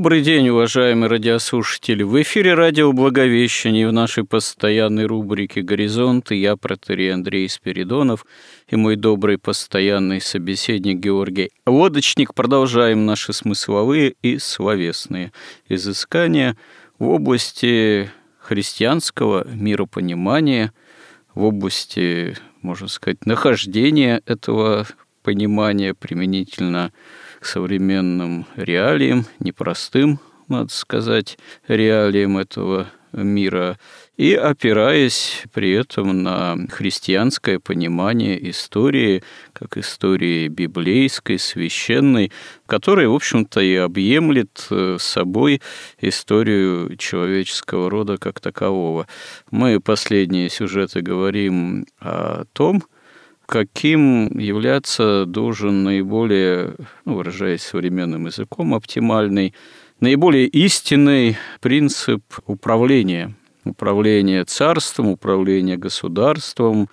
Добрый день, уважаемые радиослушатели. В эфире радио «Благовещение» в нашей постоянной рубрике «Горизонт» и я, протерей Андрей Спиридонов, и мой добрый постоянный собеседник Георгий Лодочник. Продолжаем наши смысловые и словесные изыскания в области христианского миропонимания, в области, можно сказать, нахождения этого понимания применительно современным реалиям, непростым, надо сказать, реалиям этого мира, и опираясь при этом на христианское понимание истории, как истории библейской, священной, которая, в общем-то, и объемлет э, собой историю человеческого рода как такового. Мы последние сюжеты говорим о том, каким являться должен наиболее, ну, выражаясь современным языком, оптимальный, наиболее истинный принцип управления. Управление царством, управление государством,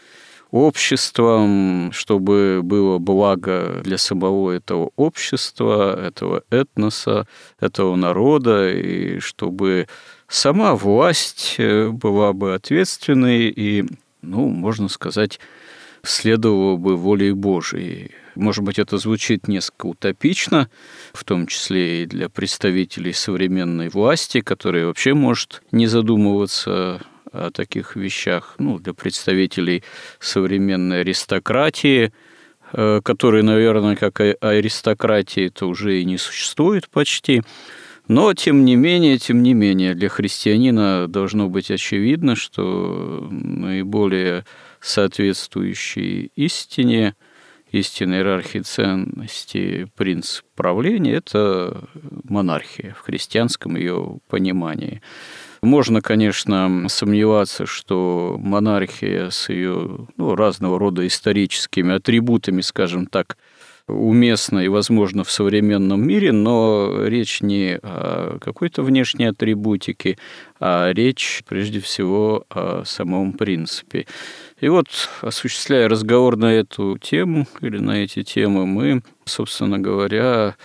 обществом, чтобы было благо для самого этого общества, этого этноса, этого народа, и чтобы сама власть э, была бы ответственной и, ну, можно сказать, следовало бы волей Божией. Может быть, это звучит несколько утопично, в том числе и для представителей современной власти, которые вообще может не задумываться о таких вещах, ну, для представителей современной аристократии, э, которые, наверное, как аристократии, это уже и не существует почти. Но, тем не менее, тем не менее, для христианина должно быть очевидно, что наиболее соответствующий истине, истинной иерархии ценностей принцип правления – это монархия в христианском ее понимании. Можно, конечно, сомневаться, что монархия с ее ну, разного рода историческими атрибутами, скажем так, уместно и возможно в современном мире, но речь не о какой-то внешней атрибутике, а речь прежде всего о самом принципе. И вот, осуществляя разговор на эту тему или на эти темы, мы, собственно говоря,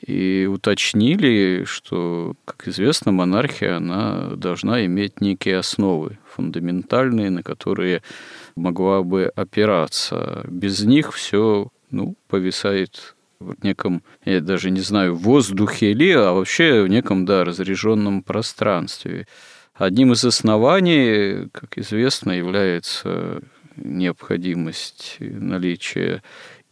и уточнили, что, как известно, монархия, она должна иметь некие основы фундаментальные, на которые могла бы опираться. Без них все ну, повисает в неком, я даже не знаю, воздухе ли, а вообще в неком, да, разряженном пространстве. Одним из оснований, как известно, является необходимость наличия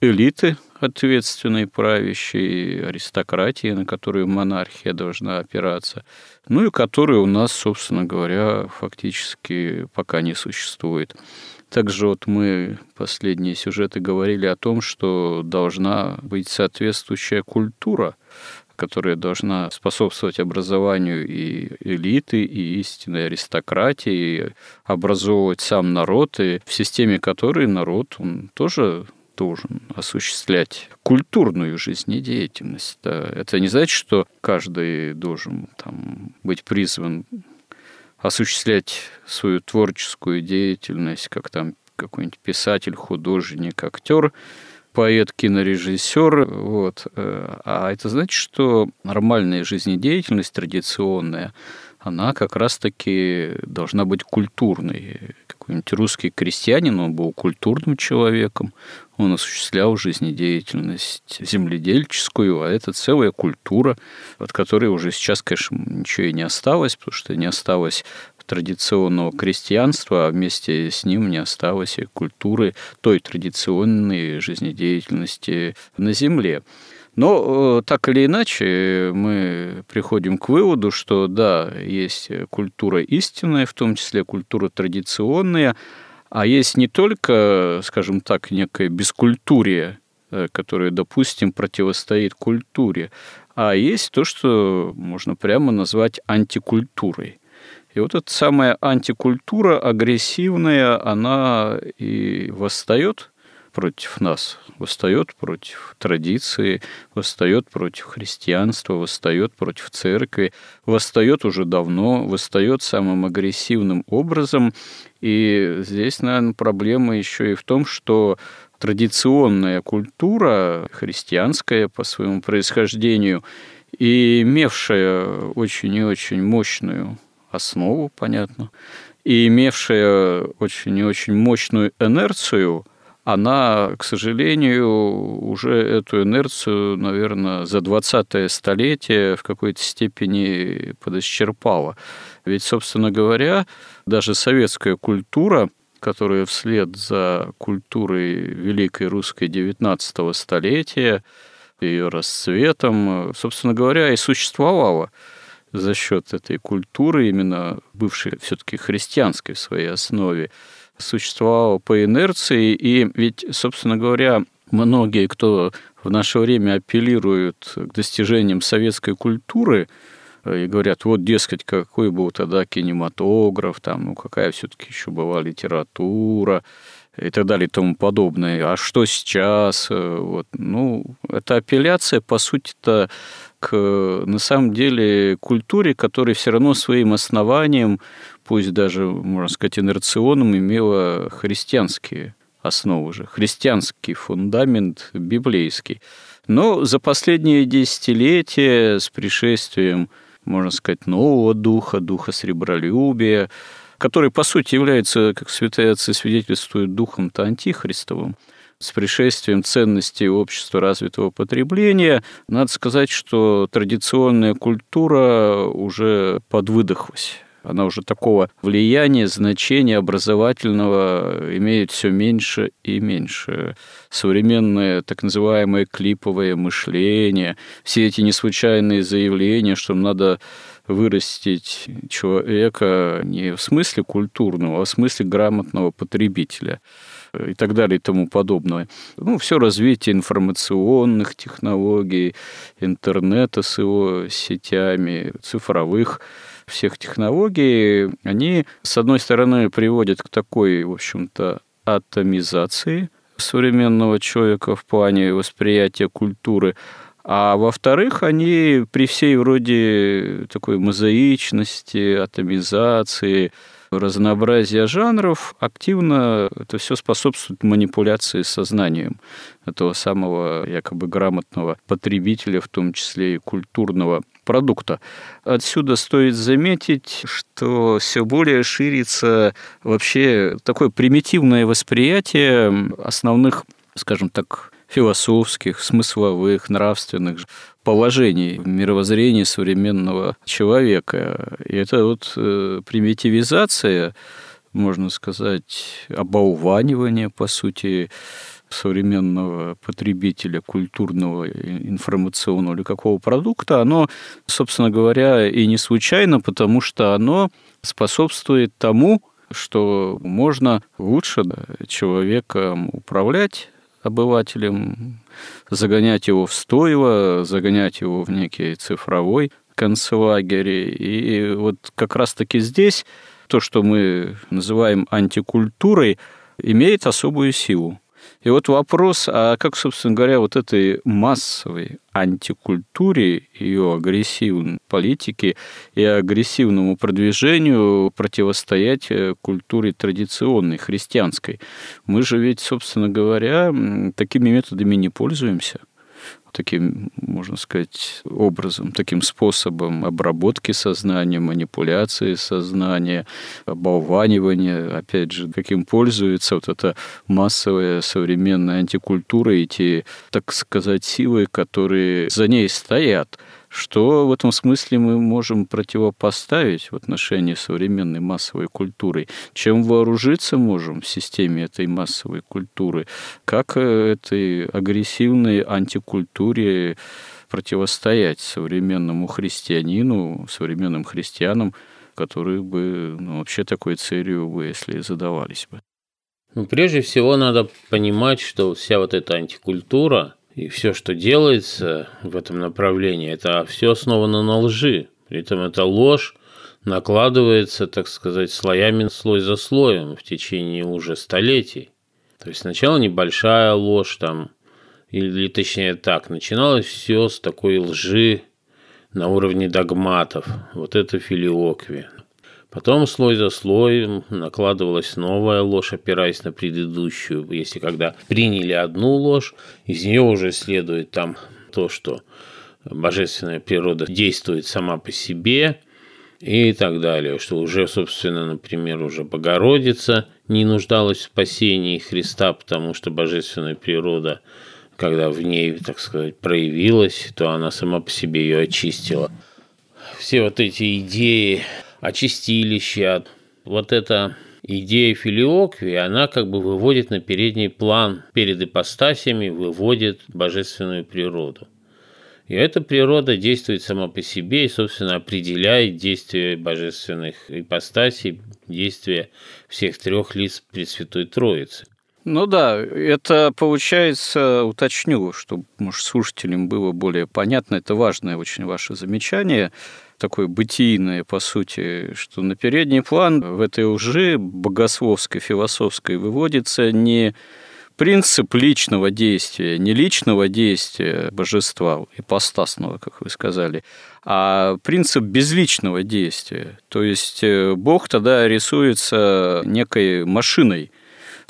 элиты, ответственной правящей, аристократии, на которую монархия должна опираться, ну и которая у нас, собственно говоря, фактически пока не существует. Также вот мы последние сюжеты говорили о том, что должна быть соответствующая культура, которая должна способствовать образованию и элиты, и истинной аристократии, образовывать сам народ, и в системе которой народ, он тоже должен осуществлять культурную жизнедеятельность. Это не значит, что каждый должен там, быть призван осуществлять свою творческую деятельность, как там какой-нибудь писатель, художник, актер, поэт, кинорежиссер. Вот. А это значит, что нормальная жизнедеятельность традиционная, она как раз-таки должна быть культурной. Какой-нибудь русский крестьянин, он был культурным человеком, он осуществлял жизнедеятельность земледельческую, а это целая культура, от которой уже сейчас, конечно, ничего и не осталось, потому что не осталось традиционного крестьянства, а вместе с ним не осталось и культуры той традиционной жизнедеятельности на земле. Но э, так или иначе мы приходим к выводу, что да, есть культура истинная, в том числе культура традиционная, а есть не только, скажем так, некое бескультурие, э, которое, допустим, противостоит культуре, а есть то, что можно прямо назвать антикультурой. И вот эта самая антикультура агрессивная, она и восстает против нас, восстает против традиции, восстает против христианства, восстает против церкви, восстает уже давно, восстает самым агрессивным образом. И здесь, наверное, проблема еще и в том, что традиционная культура, христианская по своему происхождению, и имевшая очень и очень мощную основу, понятно, и имевшая очень и очень мощную инерцию, она, к сожалению, уже эту инерцию, наверное, за 20-е столетие в какой-то степени подисчерпала. Ведь, собственно говоря, даже советская культура, которая вслед за культурой великой русской XIX столетия, ее расцветом, собственно говоря, и существовала за счет этой культуры, именно бывшей все-таки христианской в своей основе, существовала по инерции. И ведь, собственно говоря, многие, кто в наше время апеллируют к достижениям советской культуры, и говорят, вот, дескать, какой был тогда кинематограф, там, ну, какая все-таки еще была литература, и так далее и тому подобное. А что сейчас? Вот. Ну, это апелляция, по сути-то, к, на самом деле, культуре, которая все равно своим основанием, пусть даже, можно сказать, инерционным, имела христианские основы же, христианский фундамент библейский. Но за последние десятилетия с пришествием, можно сказать, нового духа, духа сребролюбия, который, по сути, является, как святые отцы свидетельствуют, духом-то антихристовым, с пришествием ценностей общества развитого потребления, надо сказать, что традиционная культура уже подвыдохлась. Она уже такого влияния, значения образовательного имеет все меньше и меньше. Современное так называемое клиповое мышление, все эти неслучайные заявления, что надо вырастить человека не в смысле культурного, а в смысле грамотного потребителя и так далее и тому подобное. Ну, все развитие информационных технологий, интернета с его сетями, цифровых всех технологий, они, с одной стороны, приводят к такой, в общем-то, атомизации современного человека в плане восприятия культуры, а во-вторых, они при всей вроде такой мозаичности, атомизации, разнообразия жанров активно это все способствует манипуляции сознанием этого самого якобы грамотного потребителя, в том числе и культурного продукта. Отсюда стоит заметить, что все более ширится вообще такое примитивное восприятие основных, скажем так, философских, смысловых, нравственных положений в мировоззрении современного человека. И это вот э, примитивизация, можно сказать, оболванивание, по сути, современного потребителя культурного, информационного или какого продукта, оно, собственно говоря, и не случайно, потому что оно способствует тому, что можно лучше человеком управлять, обывателем, загонять его в стойло, загонять его в некий цифровой концлагерь. И вот как раз-таки здесь то, что мы называем антикультурой, имеет особую силу. И вот вопрос, а как, собственно говоря, вот этой массовой антикультуре, ее агрессивной политике и агрессивному продвижению противостоять э, культуре традиционной, христианской? Мы же ведь, собственно говоря, такими методами не пользуемся таким, можно сказать, образом, таким способом обработки сознания, манипуляции сознания, оболванивания, опять же, каким пользуется вот эта массовая современная антикультура и те, так сказать, силы, которые за ней стоят. Что в этом смысле мы можем противопоставить в отношении современной массовой культуры? Чем вооружиться можем в системе этой массовой культуры? Как э, этой агрессивной антикультуре противостоять современному христианину, современным христианам, которые бы ну, вообще такой целью бы, если задавались бы? Ну, прежде всего надо понимать, что вся вот эта антикультура и все, что делается в этом направлении, это все основано на лжи. При этом эта ложь накладывается, так сказать, слоями слой за слоем в течение уже столетий. То есть сначала небольшая ложь там, или точнее так, начиналось все с такой лжи на уровне догматов. Вот это филиоквия. Потом слой за слоем накладывалась новая ложь, опираясь на предыдущую. Если когда приняли одну ложь, из нее уже следует там то, что божественная природа действует сама по себе и так далее, что уже, собственно, например, уже Богородица не нуждалась в спасении Христа, потому что божественная природа, когда в ней, так сказать, проявилась, то она сама по себе ее очистила. Все вот эти идеи очистилища. Вот эта идея филиоквии, она как бы выводит на передний план перед ипостасями, выводит божественную природу. И эта природа действует сама по себе и, собственно, определяет действие божественных ипостасей, действие всех трех лиц Пресвятой Троицы. Ну да, это получается, уточню, чтобы, может, слушателям было более понятно, это важное очень ваше замечание – такое бытийное, по сути, что на передний план в этой лжи богословской, философской выводится не принцип личного действия, не личного действия божества, ипостасного, как вы сказали, а принцип безличного действия. То есть э, Бог тогда рисуется некой машиной –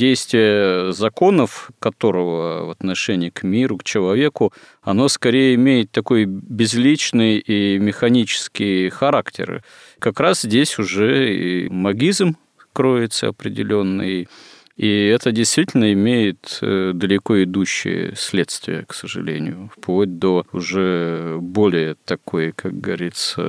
действие законов, которого в отношении к миру, к человеку, оно скорее имеет такой безличный и механический характер. Как раз здесь уже и магизм кроется определенный, и это действительно имеет э, далеко идущие следствия, к сожалению, вплоть до уже более такой, как говорится,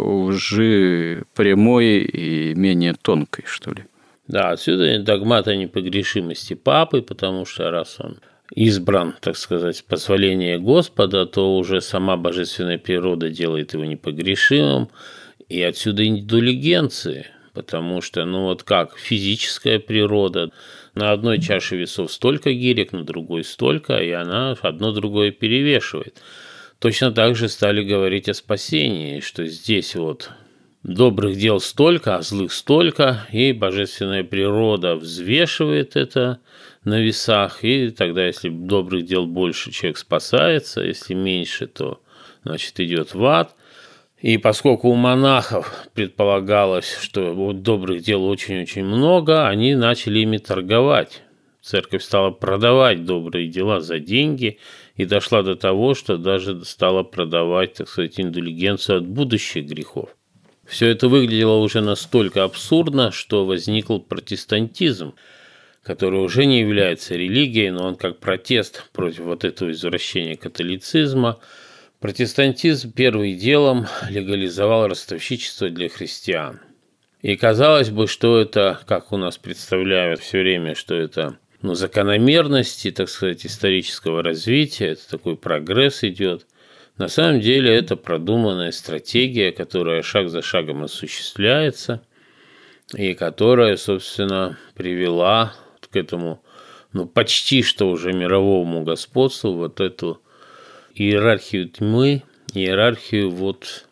лжи прямой и менее тонкой, что ли. Да, отсюда догмат о непогрешимости папы, потому что раз он избран, так сказать, позволение Господа, то уже сама божественная природа делает его непогрешимым, и отсюда индулигенции, потому что, ну вот как, физическая природа, на одной чаше весов столько гирек, на другой столько, и она одно другое перевешивает. Точно так же стали говорить о спасении, что здесь вот добрых дел столько, а злых столько, и божественная природа взвешивает это на весах, и тогда, если добрых дел больше, человек спасается, если меньше, то, значит, идет в ад. И поскольку у монахов предполагалось, что вот добрых дел очень-очень много, они начали ими торговать. Церковь стала продавать добрые дела за деньги и дошла до того, что даже стала продавать, так сказать, индулигенцию от будущих грехов. Все это выглядело уже настолько абсурдно, что возникл протестантизм, который уже не является религией, но он как протест против вот этого извращения католицизма. Протестантизм первым делом легализовал ростовщичество для христиан. И казалось бы, что это, как у нас представляют все время, что это ну, закономерности, так сказать, исторического развития, это такой прогресс идет – на самом деле это продуманная стратегия, которая шаг за шагом осуществляется и которая, собственно, привела к этому ну, почти что уже мировому господству вот эту иерархию тьмы, иерархию вот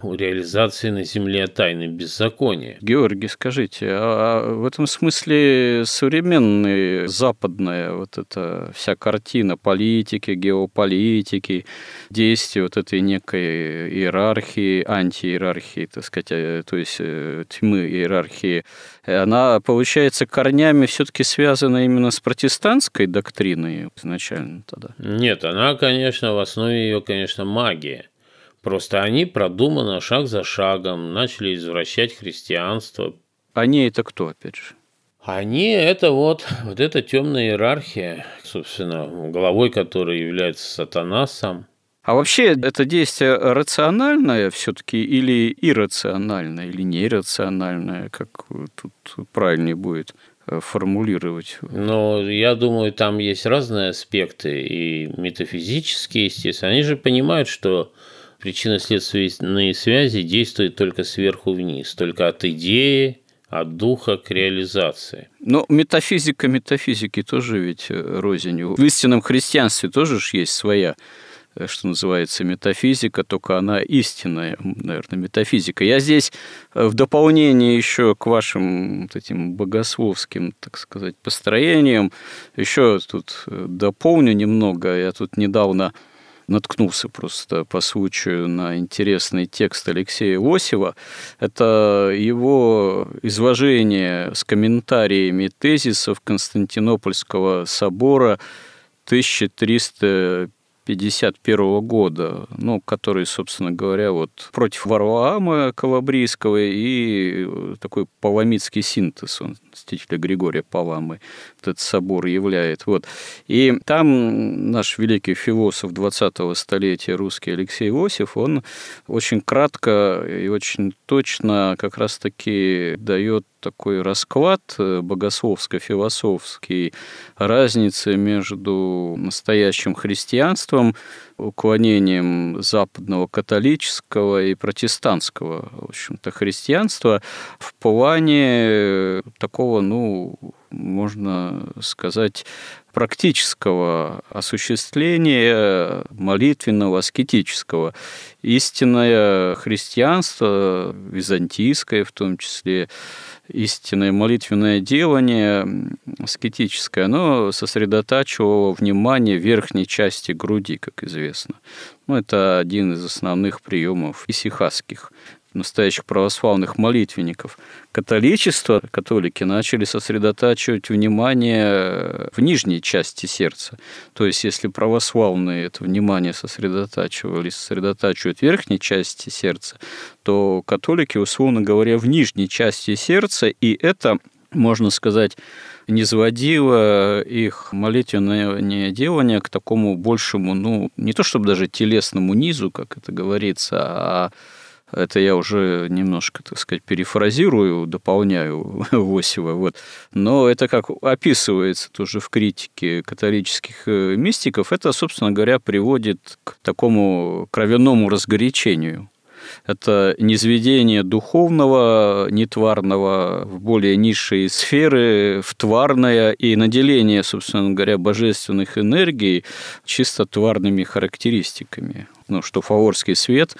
у реализации на земле тайны беззакония. Георгий, скажите, а в этом смысле современная западная вот эта вся картина политики, геополитики, действия вот этой некой иерархии, антииерархии, так сказать, э, то есть э, тьмы иерархии, она, получается, корнями все-таки связана именно с протестантской доктриной изначально тогда? Нет, она, конечно, в основе ее, конечно, магия. Просто они продуманно, шаг за шагом, начали извращать христианство. Они это кто, опять же? Они – это вот, вот эта темная иерархия, собственно, головой которой является сатана сам. А вообще это действие рациональное все-таки или иррациональное, или нерациональное, как тут правильнее будет э, формулировать? Но я думаю, там есть разные аспекты, и метафизические, естественно. Они же понимают, что причинно-следственные связи действуют только сверху вниз, только от идеи, от духа к реализации. Но метафизика метафизики тоже ведь э, рознь. В истинном христианстве тоже ж есть своя э, что называется, метафизика, только она истинная, наверное, метафизика. Я здесь э, в дополнение еще к вашим вот этим богословским, так сказать, построениям, еще тут дополню немного. Я тут недавно наткнулся просто по случаю на интересный текст Алексея Осева. Это его изложение с комментариями тезисов Константинопольского собора 1300 1951 года, ну, который, собственно говоря, вот против Варлаама Калабрийского и такой паламитский синтез, он святителя Григория Паламы, этот собор являет. Вот. И там наш великий философ 20-го столетия, русский Алексей Иосиф, он очень кратко и очень точно как раз-таки дает такой расклад э, богословско-философский разницы между настоящим христианством, уклонением западного католического и протестантского, в общем-то, христианства в плане такого, ну, можно сказать, практического осуществления молитвенного, аскетического. Истинное христианство, византийское в том числе, истинное молитвенное делание аскетическое, оно сосредотачивало внимание в верхней части груди, как известно. Ну, это один из основных приемов исихасских настоящих православных молитвенников. Католичество, католики, начали сосредотачивать внимание в нижней части сердца. То есть, если православные это внимание сосредотачивали, сосредотачивают в верхней части сердца, то католики, условно говоря, в нижней части сердца, и это, можно сказать, не сводило их молитвенное делание к такому большему, ну, не то чтобы даже телесному низу, как это говорится, а это я уже немножко, так сказать, перефразирую, дополняю Восева. Вот. Но это как описывается тоже в критике католических э, мистиков, это, собственно говоря, приводит к такому кровяному разгорячению это низведение духовного, нетварного в более низшие сферы, в тварное и наделение, собственно говоря, божественных энергий чисто тварными характеристиками. Ну, что фаворский свет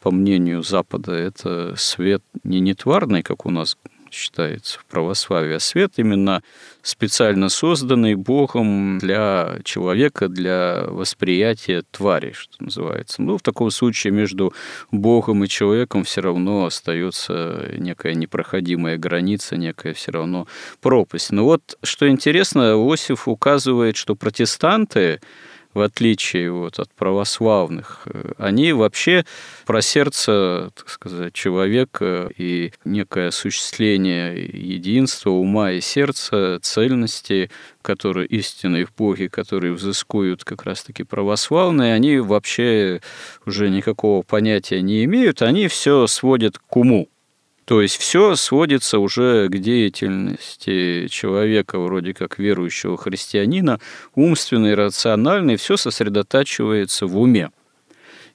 по мнению Запада, это свет не нетварный, как у нас считается в православии, а свет именно специально созданный Богом для человека, для восприятия твари, что называется. Ну, в таком случае между Богом и человеком все равно остается некая непроходимая граница, некая все равно пропасть. Но вот, что интересно, Иосиф указывает, что протестанты в отличие вот от православных, э, они вообще про сердце, так сказать, человека и некое осуществление единства ума и сердца, цельности, которые истинные в Боге, которые взыскуют как раз-таки православные, они вообще уже никакого понятия не имеют, они все сводят к уму. То есть все сводится уже к деятельности человека, вроде как верующего христианина, умственной, рациональной, все сосредотачивается в уме.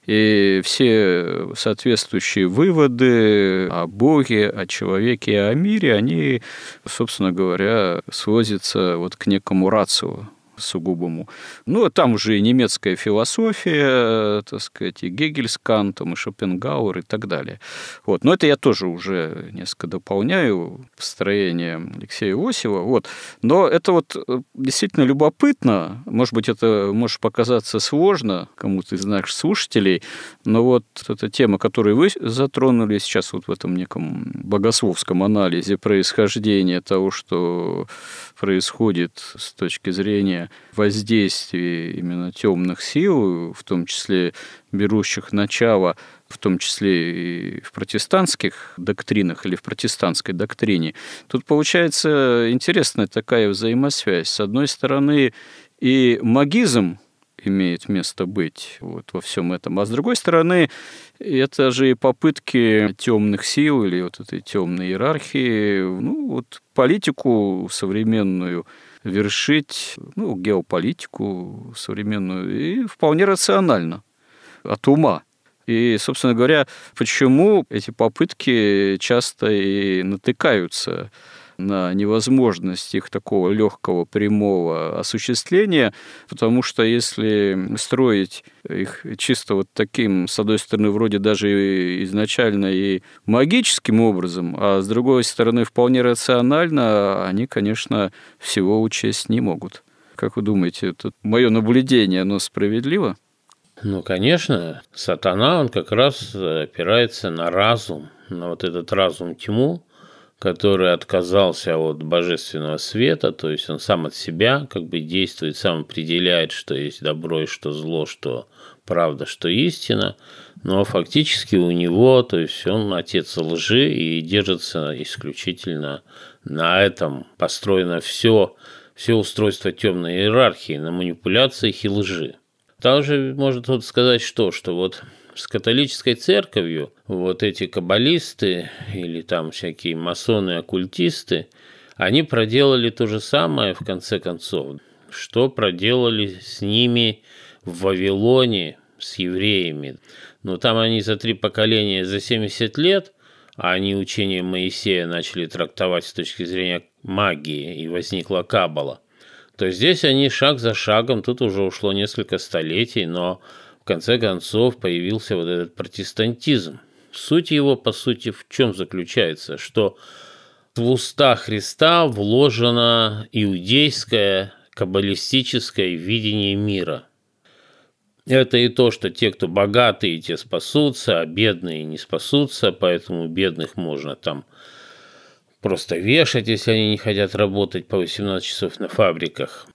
И все соответствующие выводы о Боге, о человеке о мире, они, собственно говоря, сводятся вот к некому рацио, сугубому. Ну, там уже и немецкая философия, так сказать, и Гегель с Кантом, и Шопенгауэр и так далее. Вот. Но это я тоже уже несколько дополняю построение Алексея Иосифа. Вот. Но это вот э, действительно любопытно. Может быть, это может показаться сложно кому-то из наших слушателей, но вот эта тема, которую вы затронули сейчас вот в этом неком богословском анализе происхождения того, что происходит с точки зрения воздействия именно темных сил, в том числе берущих начало в том числе и в протестантских доктринах или в протестантской доктрине, тут получается интересная такая взаимосвязь. С одной стороны, и магизм имеет место быть вот во всем этом. А с другой стороны, это же и попытки темных сил или вот этой темной иерархии, ну, вот политику современную вершить, ну, геополитику современную, и вполне рационально, от ума. И, собственно говоря, почему эти попытки часто и натыкаются на невозможность их такого легкого прямого осуществления, потому что если строить их чисто вот таким, с одной стороны, вроде даже изначально и магическим образом, а с другой стороны, вполне рационально, они, конечно, всего учесть не могут. Как вы думаете, это мое наблюдение, оно справедливо? Ну, конечно, сатана, он как раз опирается на разум, на вот этот разум тьму, который отказался от божественного света, то есть он сам от себя как бы действует, сам определяет, что есть добро и что зло, что правда, что истина, но фактически у него, то есть он отец лжи и держится исключительно на этом построено все, все устройство темной иерархии, на манипуляциях и лжи. Также можно тут сказать что, что вот с католической церковью вот эти каббалисты или там всякие масоны, оккультисты, они проделали то же самое в конце концов, что проделали с ними в Вавилоне, с евреями. Но там они за три поколения, за 70 лет, а они учение Моисея начали трактовать с точки зрения магии, и возникла Каббала, то здесь они шаг за шагом, тут уже ушло несколько столетий, но конце концов появился вот этот протестантизм. Суть его, по сути, в чем заключается? Что в уста Христа вложено иудейское, каббалистическое видение мира. Это и то, что те, кто богатые, те спасутся, а бедные не спасутся, поэтому бедных можно там просто вешать, если они не хотят работать по 18 часов на фабриках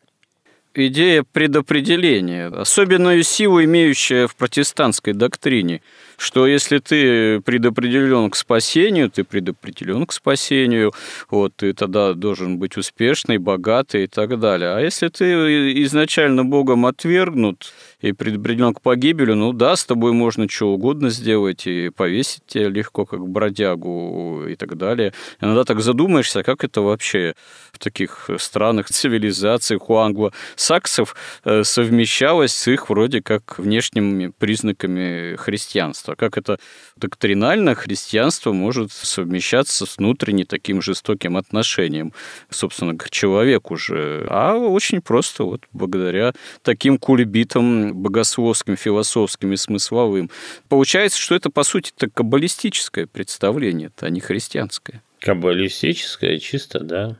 идея предопределения, особенную силу имеющая в протестантской доктрине, что если ты предопределен к спасению, ты предопределен к спасению, вот, ты тогда должен быть успешный, богатый и так далее. А если ты изначально Богом отвергнут, и предопределен к погибели, ну да, с тобой можно что угодно сделать, и повесить тебя легко, как бродягу и так далее. Иногда так задумаешься, как это вообще в таких странах, цивилизациях у англосаксов э, совмещалось с их вроде как внешними признаками христианства. Как это доктринально христианство может совмещаться с внутренне таким жестоким отношением, собственно, к человеку же. А очень просто вот благодаря таким кульбитам богословским, философским и смысловым. Получается, что это, по сути, это каббалистическое представление, а не христианское. Каббалистическое, чисто, да.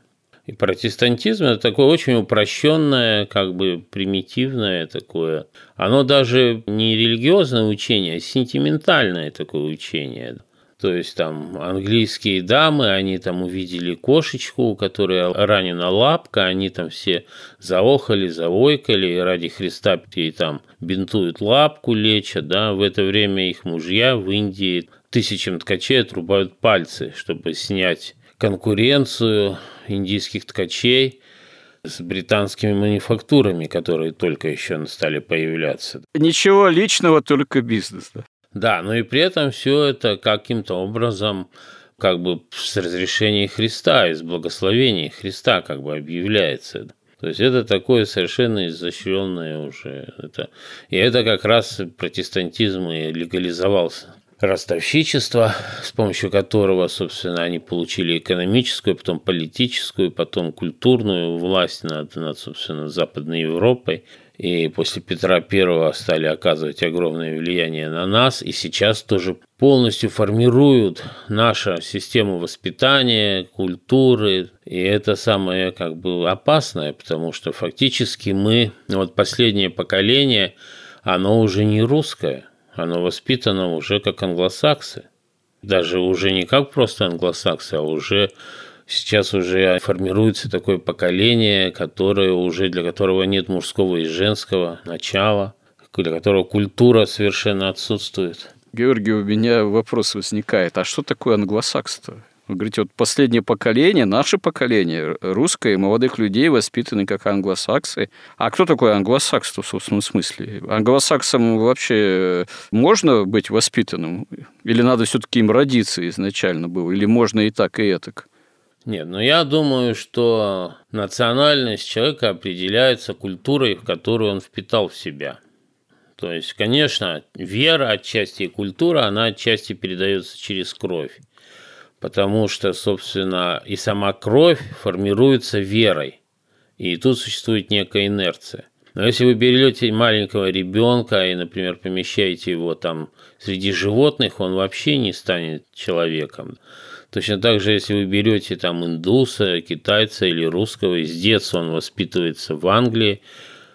И протестантизм – это такое очень упрощенное, как бы примитивное такое. Оно даже не религиозное учение, а сентиментальное такое учение. То есть там английские дамы, они там увидели кошечку, у которой ранена лапка, они там все заохали, заойкали, и ради Христа ей там бинтуют лапку, лечат, да, в это время их мужья в Индии тысячам ткачей отрубают пальцы, чтобы снять конкуренцию индийских ткачей с британскими мануфактурами, которые только еще стали появляться. Ничего личного, только бизнес. Да? Да, но и при этом все это каким-то образом как бы с разрешения Христа, из благословения Христа как бы объявляется. То есть это такое совершенно изощренное уже. Это, и это как раз протестантизм и легализовался. Ростовщичество, с помощью которого, собственно, они получили экономическую, потом политическую, потом культурную власть над, над собственно, Западной Европой и после Петра I стали оказывать огромное влияние на нас, и сейчас тоже полностью формируют нашу систему воспитания, культуры, и это самое как бы опасное, потому что фактически мы, вот последнее поколение, оно уже не русское, оно воспитано уже как англосаксы. Даже уже не как просто англосаксы, а уже Сейчас уже формируется такое поколение, которое уже для которого нет мужского и женского начала, для которого культура совершенно отсутствует. Георгий, у меня вопрос возникает, а что такое англосакс-то? Вы говорите, вот последнее поколение, наше поколение, русское, молодых людей воспитаны как англосаксы. А кто такой англосакс в собственном смысле? Англосаксам вообще можно быть воспитанным? Или надо все-таки им родиться изначально было? Или можно и так, и этак? Нет, но я думаю, что национальность человека определяется культурой, которую он впитал в себя. То есть, конечно, вера отчасти и культура, она отчасти передается через кровь. Потому что, собственно, и сама кровь формируется верой. И тут существует некая инерция. Но если вы берете маленького ребенка и, например, помещаете его там среди животных, он вообще не станет человеком. Точно так же, если вы берете там индуса, китайца или русского, и с детства он воспитывается в Англии,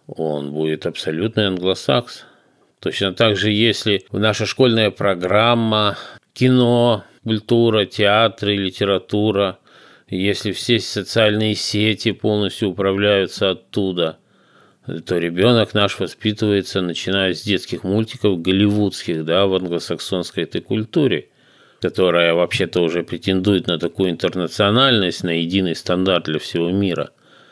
он будет абсолютный англосакс. Точно так же, если наша школьная программа, кино, культура, театр и литература, если все социальные сети полностью управляются оттуда, то ребенок наш воспитывается, начиная с детских мультиков голливудских, да, в англосаксонской этой культуре – которая вообще-то уже претендует на такую интернациональность, на единый стандарт для всего мира.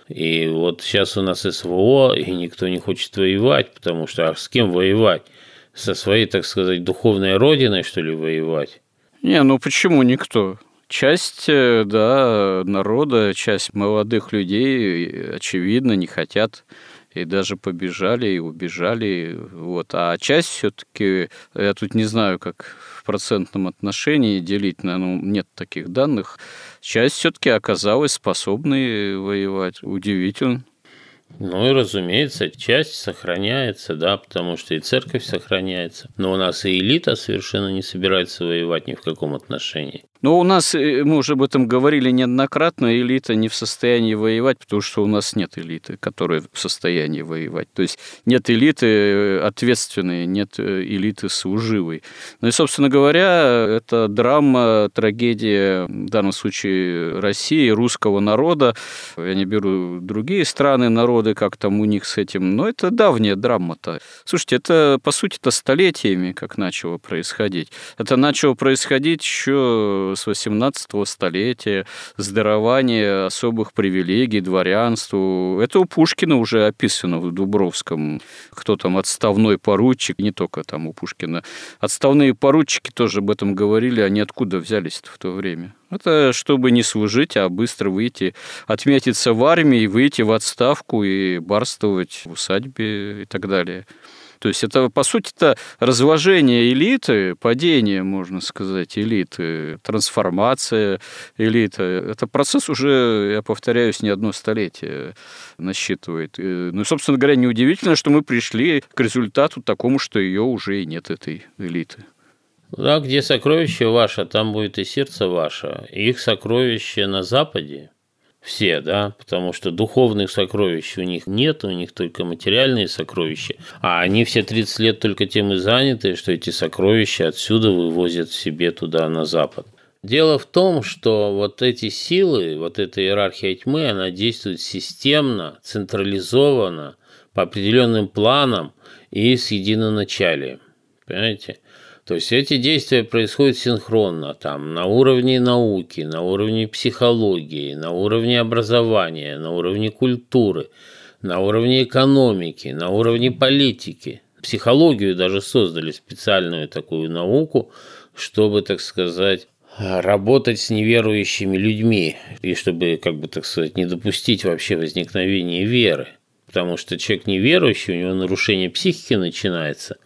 И вот сейчас у нас СВО, и никто не хочет воевать, потому что а с кем воевать? Со своей, так сказать, духовной родиной, что ли, воевать? Не, ну почему никто? Часть, э, да, народа, часть молодых людей, очевидно, не хотят и даже побежали и убежали. Вот. А часть все-таки, я тут не знаю, как процентном отношении делить, ну, нет таких данных, часть все-таки оказалась способной воевать. Удивительно. Ну и, разумеется, часть сохраняется, да, потому что и церковь сохраняется. Но у нас и элита совершенно не собирается воевать ни в каком отношении. Но у нас, э, мы уже об этом говорили неоднократно, элита не в состоянии воевать, потому что у нас нет элиты, которая в состоянии воевать. То есть нет элиты э, ответственной, нет э, элиты служивой. Ну и, собственно говоря, это драма, трагедия, в данном случае России, русского народа. Я не беру другие страны, народы, как там у них с этим, но это давняя драма-то. Слушайте, это, по сути, это столетиями как начало происходить. Это начало происходить еще с 18 столетия, с дарования особых привилегий дворянству. Это у Пушкина уже описано в Дубровском. Кто там отставной поручик, не только там у Пушкина. Отставные поручики тоже об этом говорили, они откуда взялись в то время? Это чтобы не служить, а быстро выйти, отметиться в армии, выйти в отставку и барствовать в усадьбе и так далее. То есть это, по сути это разложение элиты, падение, можно сказать, элиты, трансформация элиты. Это процесс уже, я повторяюсь, не одно столетие насчитывает. Ну и, собственно говоря, неудивительно, что мы пришли к результату такому, что ее уже и нет, этой элиты. Да, где сокровище ваше, там будет и сердце ваше. Их сокровище на Западе, все, да, потому что духовных сокровищ у них нет, у них только материальные сокровища, а они все 30 лет только тем и заняты, что эти сокровища отсюда вывозят себе туда, на Запад. Дело в том, что вот эти силы, вот эта иерархия тьмы, она действует системно, централизованно, по определенным планам и с единоначалием. Понимаете? То есть эти действия происходят синхронно, там, на уровне науки, на уровне психологии, на уровне образования, на уровне культуры, на уровне экономики, на уровне политики. Психологию даже создали специальную такую науку, чтобы, так сказать, работать с неверующими людьми, и чтобы, как бы так сказать, не допустить вообще возникновения веры. Потому что человек неверующий, у него нарушение психики начинается,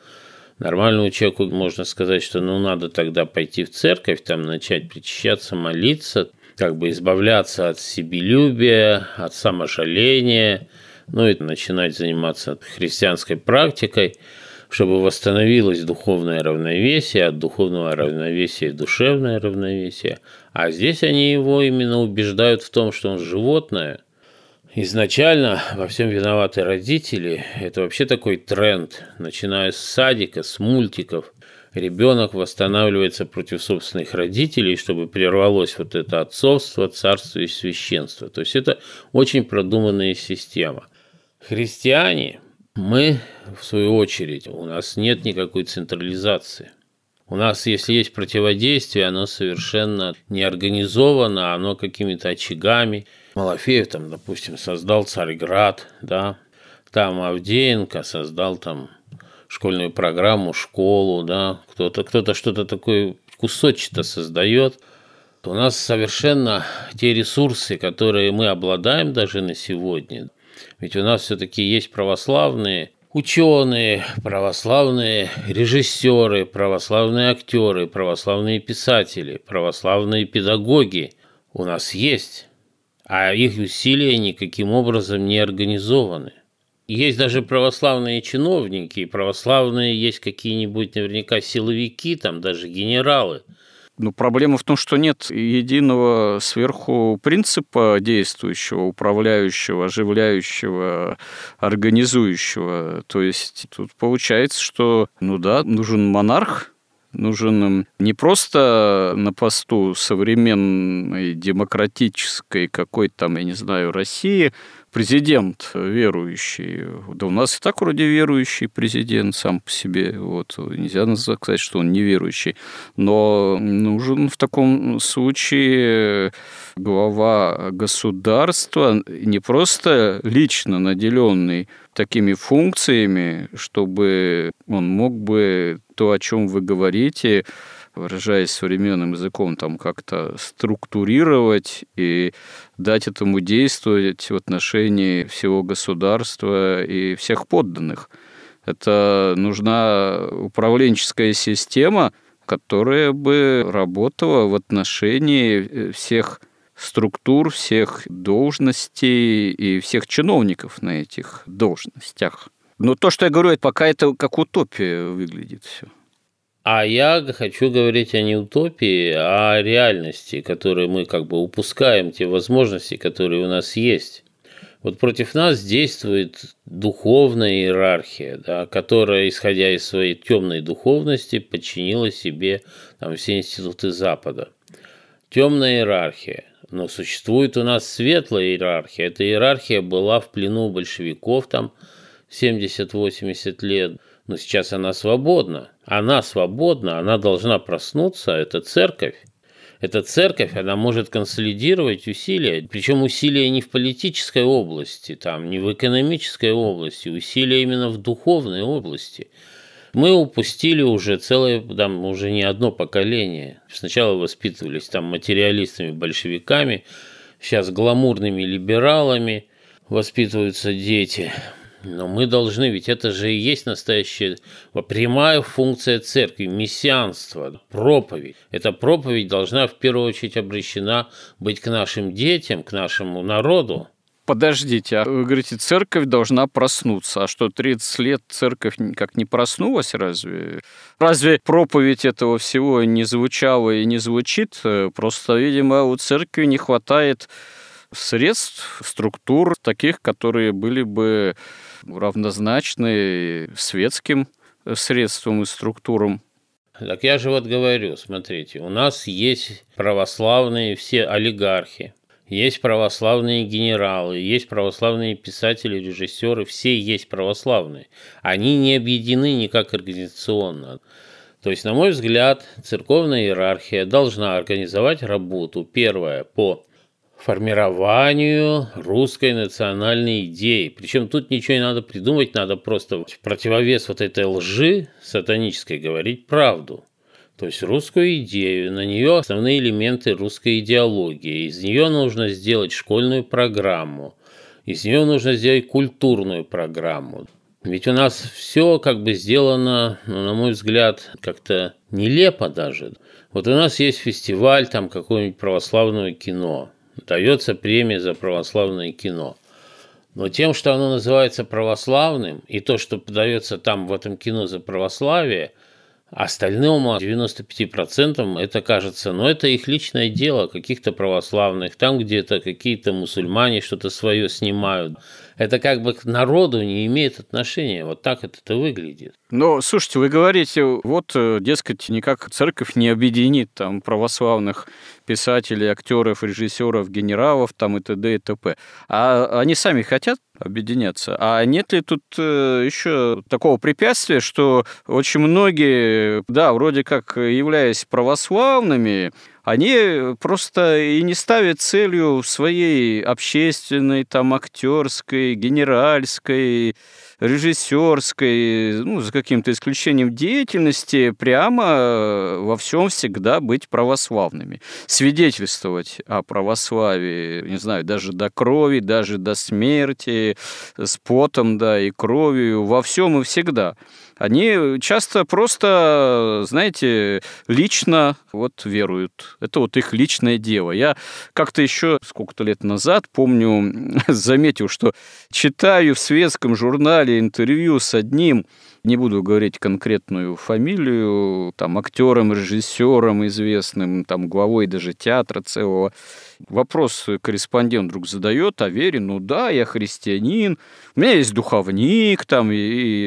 Нормальному человеку можно сказать, что ну надо тогда пойти в церковь, там начать причащаться, молиться, как бы избавляться от себелюбия, от саможаления, ну и начинать заниматься христианской практикой, чтобы восстановилось духовное равновесие, от духовного равновесия душевное равновесие. А здесь они его именно убеждают в том, что он животное – Изначально во всем виноваты родители. Это вообще такой тренд, начиная с садика, с мультиков. Ребенок восстанавливается против собственных родителей, чтобы прервалось вот это отцовство, царство и священство. То есть это очень продуманная система. Христиане, мы, в свою очередь, у нас нет никакой централизации. У нас, если есть противодействие, оно совершенно не организовано, оно какими-то очагами. Малафеев там, допустим, создал Царьград, да, там Авдеенко создал там школьную программу, школу, да, кто-то кто что-то такое кусочек-то создает. У нас совершенно те ресурсы, которые мы обладаем даже на сегодня, ведь у нас все-таки есть православные ученые, православные режиссеры, православные актеры, православные писатели, православные педагоги. У нас есть, а их усилия никаким образом не организованы. Есть даже православные чиновники, православные есть какие-нибудь наверняка силовики, там даже генералы – ну, проблема в том, что нет единого сверху принципа действующего, управляющего, оживляющего, организующего. То есть тут получается, что, ну да, нужен монарх, нужен не просто на посту современной демократической какой-то там, я не знаю, России, президент верующий. Да у нас и так вроде верующий президент сам по себе. Вот. Нельзя сказать, что он неверующий. Но нужен в таком случае глава государства не просто лично наделенный такими функциями, чтобы он мог бы то, о чем вы говорите, выражаясь современным языком, там как-то структурировать и дать этому действовать в отношении всего государства и всех подданных. Это нужна управленческая система, которая бы работала в отношении всех структур, всех должностей и всех чиновников на этих должностях. Но то, что я говорю, это пока это как утопия выглядит все. А я хочу говорить о не утопии, а о реальности, которые мы как бы упускаем, те возможности, которые у нас есть. Вот против нас действует духовная иерархия, да, которая, исходя из своей темной духовности, подчинила себе там, все институты Запада. Темная иерархия. Но существует у нас светлая иерархия. Эта иерархия была в плену большевиков там 70-80 лет – но сейчас она свободна. Она свободна, она должна проснуться, это церковь. Эта церковь, она может консолидировать усилия, причем усилия не в политической области, там, не в экономической области, усилия именно в духовной области. Мы упустили уже целое, там, уже не одно поколение. Сначала воспитывались там материалистами, большевиками, сейчас гламурными либералами воспитываются дети. Но мы должны, ведь это же и есть настоящая прямая функция церкви, мессианство, проповедь. Эта проповедь должна в первую очередь обращена быть к нашим детям, к нашему народу. Подождите, а вы говорите, церковь должна проснуться. А что, 30 лет церковь как не проснулась разве? Разве проповедь этого всего не звучала и не звучит? Просто, видимо, у церкви не хватает средств, структур, таких, которые были бы равнозначны светским средствам и структурам. Так я же вот говорю, смотрите, у нас есть православные все олигархи, есть православные генералы, есть православные писатели, режиссеры, все есть православные. Они не объединены никак организационно. То есть, на мой взгляд, церковная иерархия должна организовать работу, первое, по формированию русской национальной идеи. Причем тут ничего не надо придумать, надо просто в противовес вот этой лжи сатанической говорить правду. То есть русскую идею, на нее основные элементы русской идеологии. Из нее нужно сделать школьную программу, из нее нужно сделать культурную программу. Ведь у нас все как бы сделано, ну, на мой взгляд, как-то нелепо даже. Вот у нас есть фестиваль там какое-нибудь православное кино дается премия за православное кино. Но тем, что оно называется православным, и то, что подается там в этом кино за православие, остальным 95% это кажется, но это их личное дело, каких-то православных, там где-то какие-то мусульмане что-то свое снимают. Это как бы к народу не имеет отношения. Вот так это выглядит. Но, слушайте, вы говорите, вот, э, дескать, никак церковь не объединит там православных писателей, актеров, режиссеров, генералов там и т.д. и т.п. А они сами хотят объединяться. А нет ли тут э, еще такого препятствия, что очень многие, да, вроде как являясь православными, они просто и не ставят целью своей общественной, там, актерской, генеральской, режиссерской, ну, за каким-то исключением деятельности, прямо во всем всегда быть православными. Свидетельствовать о православии, не знаю, даже до крови, даже до смерти, с потом, да, и кровью, во всем и всегда они часто просто, знаете, лично вот веруют. Это вот их личное дело. Я как-то еще сколько-то лет назад, помню, заметил, что читаю в светском журнале интервью с одним не буду говорить конкретную фамилию, там, актером, режиссером известным, там, главой даже театра целого. Вопрос корреспондент вдруг задает о вере. Ну да, я христианин, у меня есть духовник, там, и,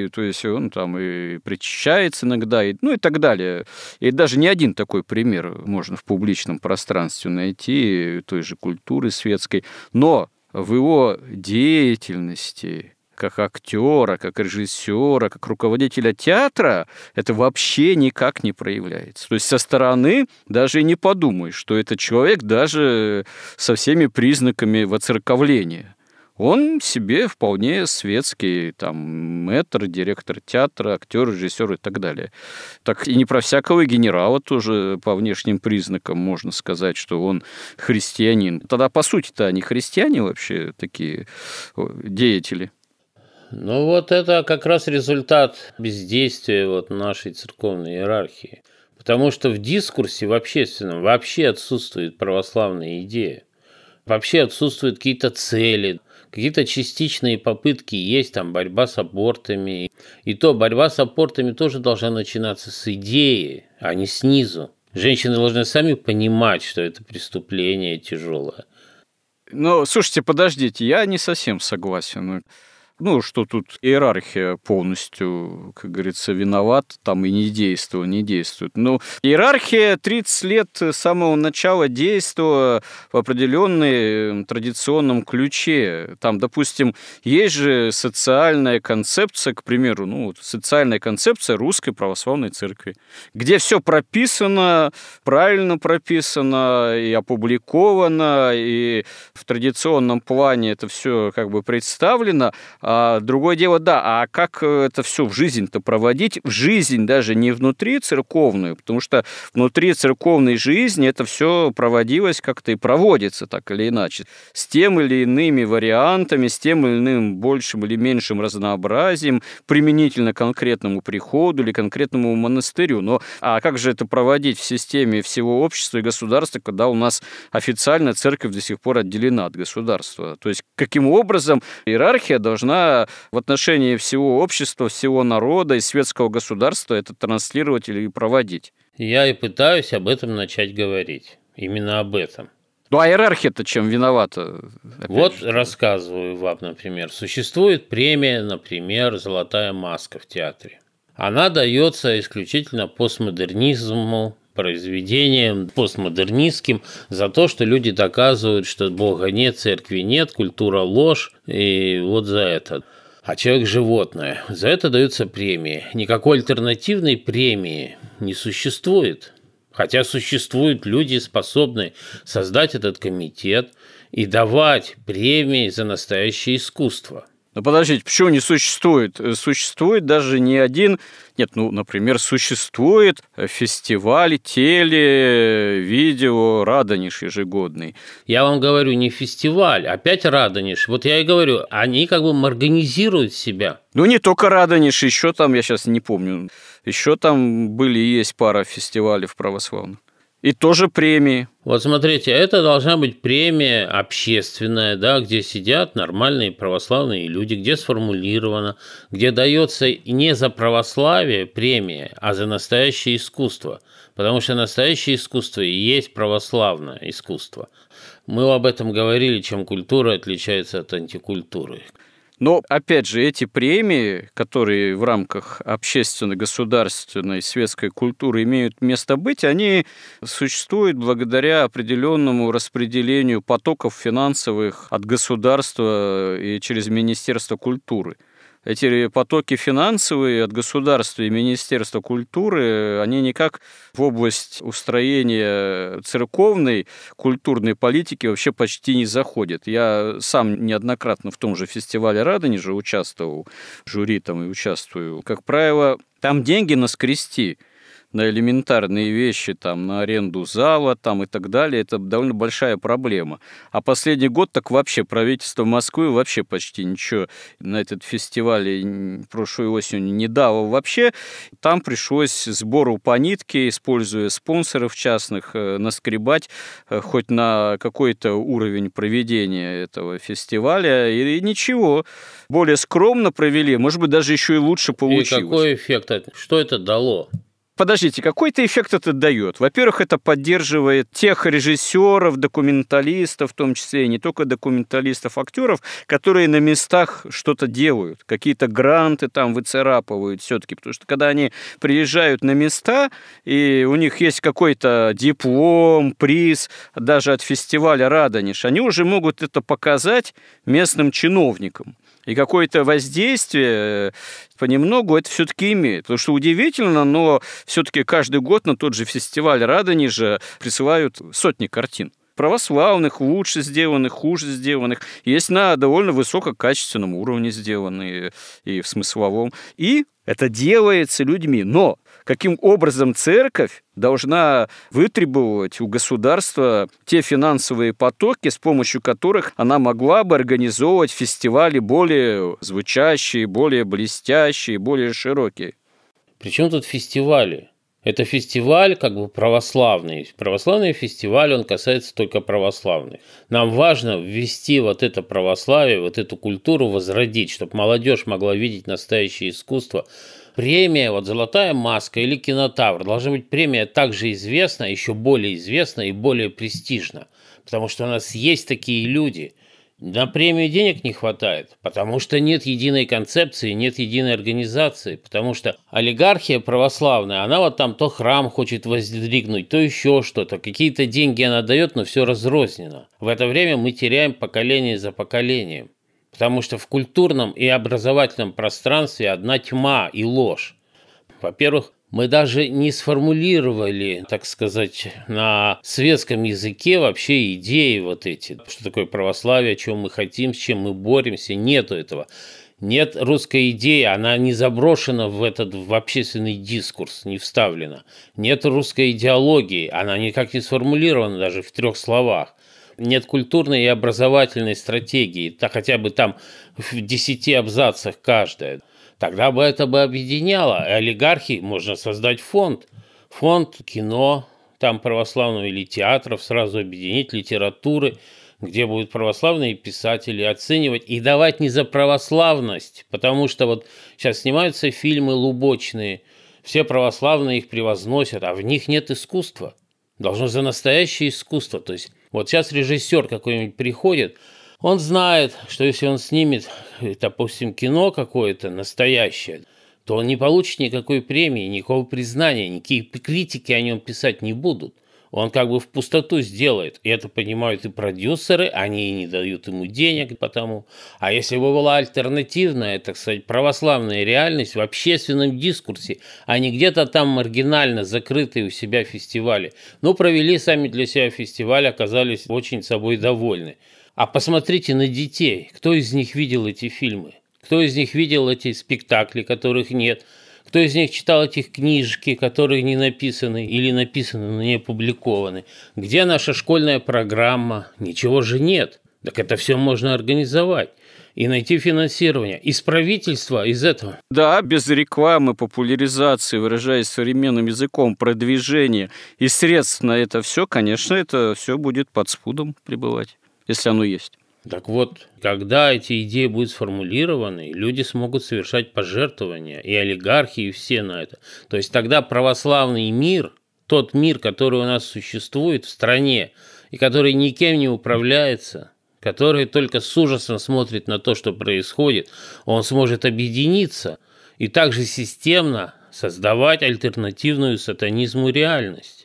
и то есть он там и причащается иногда, и, ну и так далее. И даже не один такой пример можно в публичном пространстве найти, той же культуры светской. Но в его деятельности, как актера, как режиссера, как руководителя театра, это вообще никак не проявляется. То есть со стороны даже не подумаешь, что это человек даже со всеми признаками воцерковления. Он себе вполне светский, там, мэтр, директор театра, актер, режиссер и так далее. Так и не про всякого генерала тоже по внешним признакам можно сказать, что он христианин. Тогда, по сути-то, они христиане вообще такие деятели. Ну вот это как раз результат бездействия вот нашей церковной иерархии. Потому что в дискурсе, в общественном, вообще отсутствует православная идея. Вообще отсутствуют какие-то цели, какие-то частичные попытки есть, там борьба с абортами. И то борьба с абортами тоже должна начинаться с идеи, а не снизу. Женщины должны сами понимать, что это преступление тяжелое. Ну, слушайте, подождите, я не совсем согласен ну, что тут иерархия полностью, как говорится, виноват, там и не действует, не действует. Ну, иерархия 30 лет с самого начала действовала в определенном традиционном ключе. Там, допустим, есть же социальная концепция, к примеру, ну, социальная концепция Русской Православной Церкви, где все прописано, правильно прописано и опубликовано, и в традиционном плане это все как бы представлено, а другое дело, да, а как это все в жизнь-то проводить? В жизнь даже не внутри церковную, потому что внутри церковной жизни это все проводилось как-то и проводится так или иначе, с тем или иными вариантами, с тем или иным большим или меньшим разнообразием, применительно конкретному приходу или конкретному монастырю. Но а как же это проводить в системе всего общества и государства, когда у нас официально церковь до сих пор отделена от государства? То есть каким образом иерархия должна в отношении всего общества, всего народа и светского государства это транслировать или проводить. Я и пытаюсь об этом начать говорить. Именно об этом. Ну а иерархия-то чем виновата? Вот же. рассказываю вам, например. Существует премия, например, «Золотая маска» в театре. Она дается исключительно постмодернизму, произведением постмодернистским за то, что люди доказывают, что Бога нет, церкви нет, культура ложь, и вот за это. А человек – животное. За это даются премии. Никакой альтернативной премии не существует. Хотя существуют люди, способные создать этот комитет и давать премии за настоящее искусство. Но подождите, почему не существует? Существует даже не один нет, ну, например, существует фестиваль теле, видео «Радонеж» ежегодный. Я вам говорю, не фестиваль, опять «Радонеж». Вот я и говорю, они как бы организируют себя. Ну, не только «Радонеж», еще там, я сейчас не помню, еще там были и есть пара фестивалей православных. И тоже премии. Вот смотрите, это должна быть премия общественная, да, где сидят нормальные православные люди, где сформулировано, где дается не за православие премия, а за настоящее искусство. Потому что настоящее искусство и есть православное искусство. Мы об этом говорили, чем культура отличается от антикультуры. Но, опять же, эти премии, которые в рамках общественной, государственной, светской культуры имеют место быть, они существуют благодаря определенному распределению потоков финансовых от государства и через Министерство культуры – эти потоки финансовые от государства и Министерства культуры, они никак в область устроения церковной культурной политики вообще почти не заходят. Я сам неоднократно в том же фестивале Радонежа участвовал, жюри там и участвую. Как правило, там деньги на скрести – на элементарные вещи, там, на аренду зала там, и так далее, это довольно большая проблема. А последний год так вообще правительство Москвы вообще почти ничего на этот фестиваль прошлой осенью не дало вообще. Там пришлось сбору по нитке, используя спонсоров частных, э, наскребать э, хоть на какой-то уровень проведения этого фестиваля, и ничего. Более скромно провели, может быть, даже еще и лучше получилось. И какой эффект? Что это дало? Подождите, какой-то эффект это дает. Во-первых, это поддерживает тех режиссеров, документалистов, в том числе и не только документалистов, актеров, которые на местах что-то делают, какие-то гранты там выцарапывают все-таки, потому что когда они приезжают на места, и у них есть какой-то диплом, приз, даже от фестиваля «Радонеж», они уже могут это показать местным чиновникам. И какое-то воздействие э, понемногу это все-таки имеет. Потому что удивительно, но все-таки каждый год на тот же фестиваль Радонежа присылают сотни картин православных, лучше сделанных, хуже сделанных, есть на довольно высококачественном уровне сделанные и в смысловом. И это делается людьми. Но каким образом церковь должна вытребовать у государства те финансовые потоки, с помощью которых она могла бы организовывать фестивали более звучащие, более блестящие, более широкие. Причем тут фестивали? Это фестиваль как бы православный. Православный фестиваль, он касается только православных. Нам важно ввести вот это православие, вот эту культуру возродить, чтобы молодежь могла видеть настоящее искусство. Премия, вот «Золотая маска» или «Кинотавр» должна быть премия также известна, еще более известна и более престижна. Потому что у нас есть такие люди – на премию денег не хватает, потому что нет единой концепции, нет единой организации, потому что олигархия православная, она вот там то храм хочет воздвигнуть, то еще что-то, какие-то деньги она дает, но все разрознено. В это время мы теряем поколение за поколением, потому что в культурном и образовательном пространстве одна тьма и ложь. Во-первых, мы даже не сформулировали, так сказать, на светском языке вообще идеи вот эти. Что такое православие, чем мы хотим, с чем мы боремся. Нету этого. Нет русской идеи, она не заброшена в этот в общественный дискурс, не вставлена. Нет русской идеологии, она никак не сформулирована даже в трех словах. Нет культурной и образовательной стратегии, так хотя бы там в десяти абзацах каждая. Тогда бы это бы объединяло. И олигархи можно создать фонд. Фонд кино, там православного или театров, сразу объединить литературы, где будут православные писатели оценивать и давать не за православность, потому что вот сейчас снимаются фильмы лубочные, все православные их превозносят, а в них нет искусства. Должно за настоящее искусство. То есть вот сейчас режиссер какой-нибудь приходит – он знает, что если он снимет, допустим, кино какое-то настоящее, то он не получит никакой премии, никакого признания, никакие критики о нем писать не будут. Он как бы в пустоту сделает. И это понимают и продюсеры, они не дают ему денег потому. А если бы была альтернативная, так сказать, православная реальность в общественном дискурсе, а не где-то там маргинально закрытые у себя фестивали. Ну, провели сами для себя фестиваль, оказались очень собой довольны. А посмотрите на детей. Кто из них видел эти фильмы? Кто из них видел эти спектакли, которых нет? Кто из них читал этих книжки, которые не написаны или написаны, но не опубликованы? Где наша школьная программа? Ничего же нет. Так это все можно организовать и найти финансирование. Из правительства, из этого. Да, без рекламы, популяризации, выражаясь современным языком, продвижения и средств на это все, конечно, это все будет под спудом пребывать если оно есть. Так вот, когда эти идеи будут сформулированы, люди смогут совершать пожертвования, и олигархи, и все на это. То есть тогда православный мир, тот мир, который у нас существует в стране, и который никем не управляется, который только с ужасом смотрит на то, что происходит, он сможет объединиться и также системно создавать альтернативную сатанизму реальность.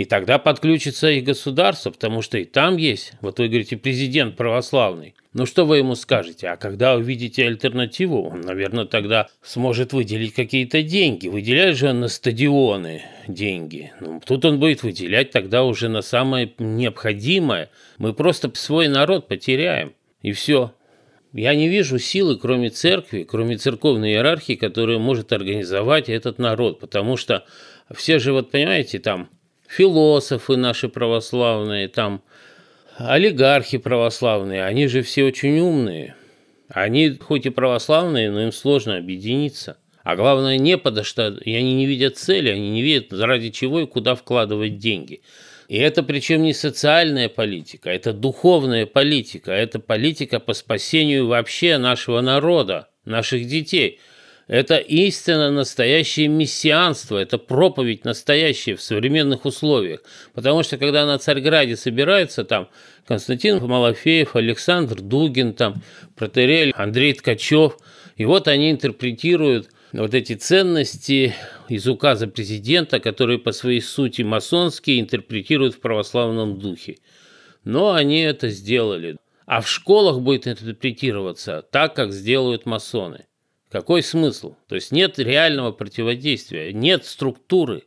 И тогда подключится и государство, потому что и там есть, вот вы говорите, президент православный. Ну что вы ему скажете? А когда увидите альтернативу, он, наверное, тогда сможет выделить какие-то деньги. Выделяет же он на стадионы деньги. Ну, тут он будет выделять тогда уже на самое необходимое. Мы просто свой народ потеряем. И все. Я не вижу силы, кроме церкви, кроме церковной иерархии, которая может организовать этот народ. Потому что все же, вот понимаете, там философы наши православные, там олигархи православные, они же все очень умные. Они хоть и православные, но им сложно объединиться. А главное, не подо что, и они не видят цели, они не видят, ради чего и куда вкладывать деньги. И это причем не социальная политика, это духовная политика, это политика по спасению вообще нашего народа, наших детей – это истинно настоящее мессианство, это проповедь настоящая в современных условиях. Потому что когда на Царьграде собираются там Константин Малафеев, Александр Дугин, там протерель Андрей Ткачев, и вот они интерпретируют вот эти ценности из указа президента, которые по своей сути масонские, интерпретируют в православном духе. Но они это сделали. А в школах будет интерпретироваться так, как сделают масоны. Какой смысл? То есть нет реального противодействия, нет структуры,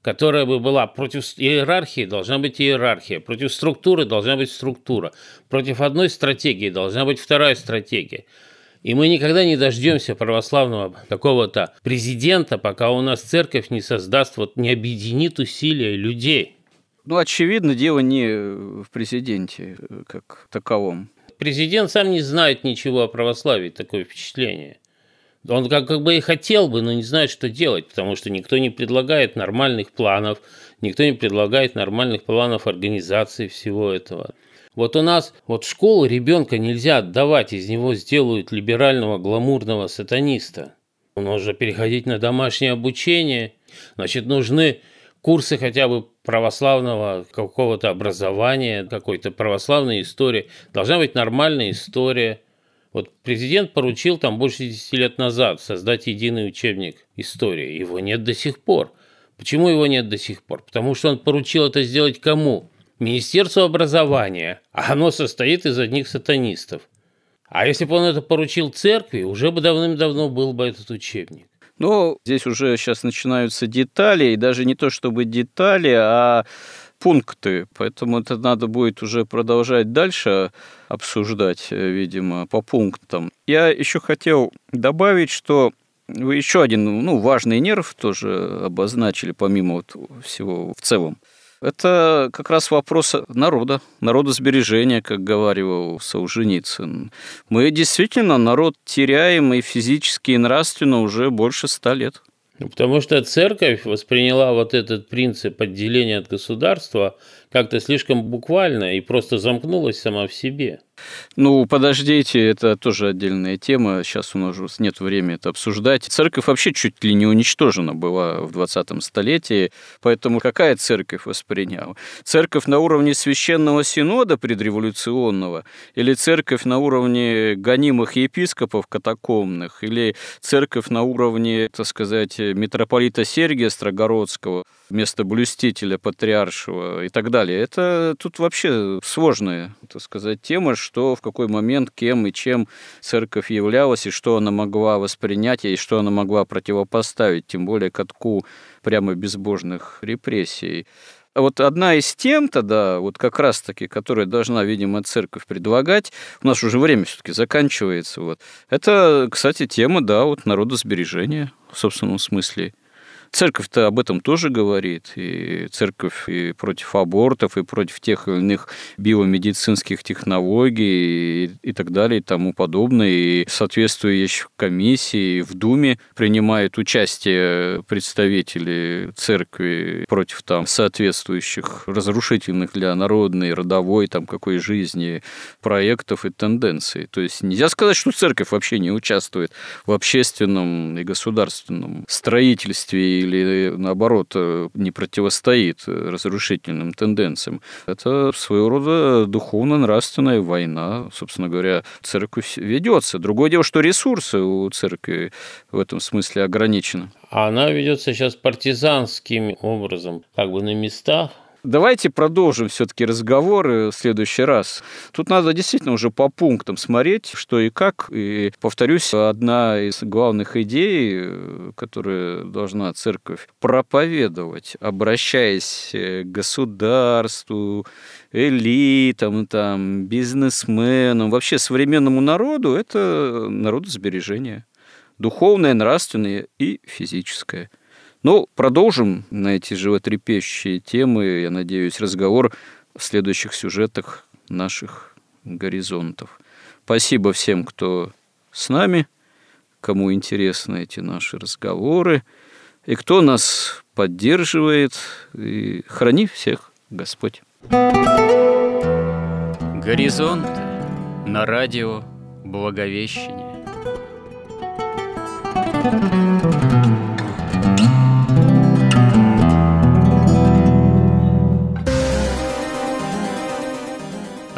которая бы была против иерархии, должна быть иерархия, против структуры должна быть структура, против одной стратегии должна быть вторая стратегия. И мы никогда не дождемся православного какого-то президента, пока у нас церковь не создаст, вот не объединит усилия людей. Ну, очевидно, дело не в президенте как таковом. Президент сам не знает ничего о православии, такое впечатление. Он как, как бы и хотел бы, но не знает, что делать, потому что никто не предлагает нормальных планов, никто не предлагает нормальных планов организации всего этого. Вот у нас вот в школу ребенка нельзя отдавать, из него сделают либерального гламурного сатаниста. Нужно переходить на домашнее обучение. Значит, нужны курсы хотя бы православного какого-то образования, какой-то православной истории. Должна быть нормальная история – вот президент поручил там больше 10 лет назад создать единый учебник истории. Его нет до сих пор. Почему его нет до сих пор? Потому что он поручил это сделать кому? Министерству образования, а оно состоит из одних сатанистов. А если бы он это поручил церкви, уже бы давным-давно был бы этот учебник. Но здесь уже сейчас начинаются детали, и даже не то чтобы детали, а пункты, поэтому это надо будет уже продолжать дальше обсуждать, э, видимо, по пунктам. Я еще хотел добавить, что вы еще один ну, важный нерв тоже обозначили, помимо вот всего в целом. Это как раз вопрос народа, народосбережения, как говорил Солженицын. Мы действительно народ теряем и физически, и нравственно уже больше ста лет. Ну, потому что церковь восприняла вот этот принцип отделения от государства как-то слишком буквально и просто замкнулась сама в себе. Ну, подождите, это тоже отдельная тема. Сейчас у нас нет времени это обсуждать. Церковь вообще чуть ли не уничтожена была в 20 столетии, поэтому какая церковь восприняла? Церковь на уровне священного синода предреволюционного или церковь на уровне гонимых епископов катакомных или церковь на уровне, так сказать, митрополита Сергия Строгородского вместо блюстителя патриаршего и так далее. Это тут вообще сложная, так сказать, тема, что в какой момент, кем и чем церковь являлась, и что она могла воспринять, и что она могла противопоставить, тем более катку прямо безбожных репрессий. А вот одна из тем тогда, вот как раз-таки, которая должна, видимо, церковь предлагать, у нас уже время все таки заканчивается, вот, это, кстати, тема, да, вот народосбережения в собственном смысле. Церковь-то об этом тоже говорит, и церковь и против абортов, и против тех или иных биомедицинских технологий и, и так далее, и тому подобное. И соответствующих комиссий в Думе принимают участие представители церкви против там соответствующих разрушительных для народной, родовой, там какой жизни проектов и тенденций. То есть нельзя сказать, что церковь вообще не участвует в общественном и государственном строительстве или, наоборот, не противостоит разрушительным тенденциям. Это своего рода духовно-нравственная война. Собственно говоря, церковь ведется. Другое дело, что ресурсы у церкви в этом смысле ограничены. Она ведется сейчас партизанским образом, как бы на местах, Давайте продолжим все-таки разговоры в следующий раз. Тут надо действительно уже по пунктам смотреть, что и как. И, повторюсь, одна из главных идей, которую должна церковь проповедовать, обращаясь к государству, элитам, там, бизнесменам, вообще современному народу, это народосбережение. Духовное, нравственное и физическое – ну, продолжим на эти животрепещущие темы, я надеюсь, разговор в следующих сюжетах наших горизонтов. Спасибо всем, кто с нами, кому интересны эти наши разговоры, и кто нас поддерживает. И храни всех Господь. Горизонт на радио Благовещение.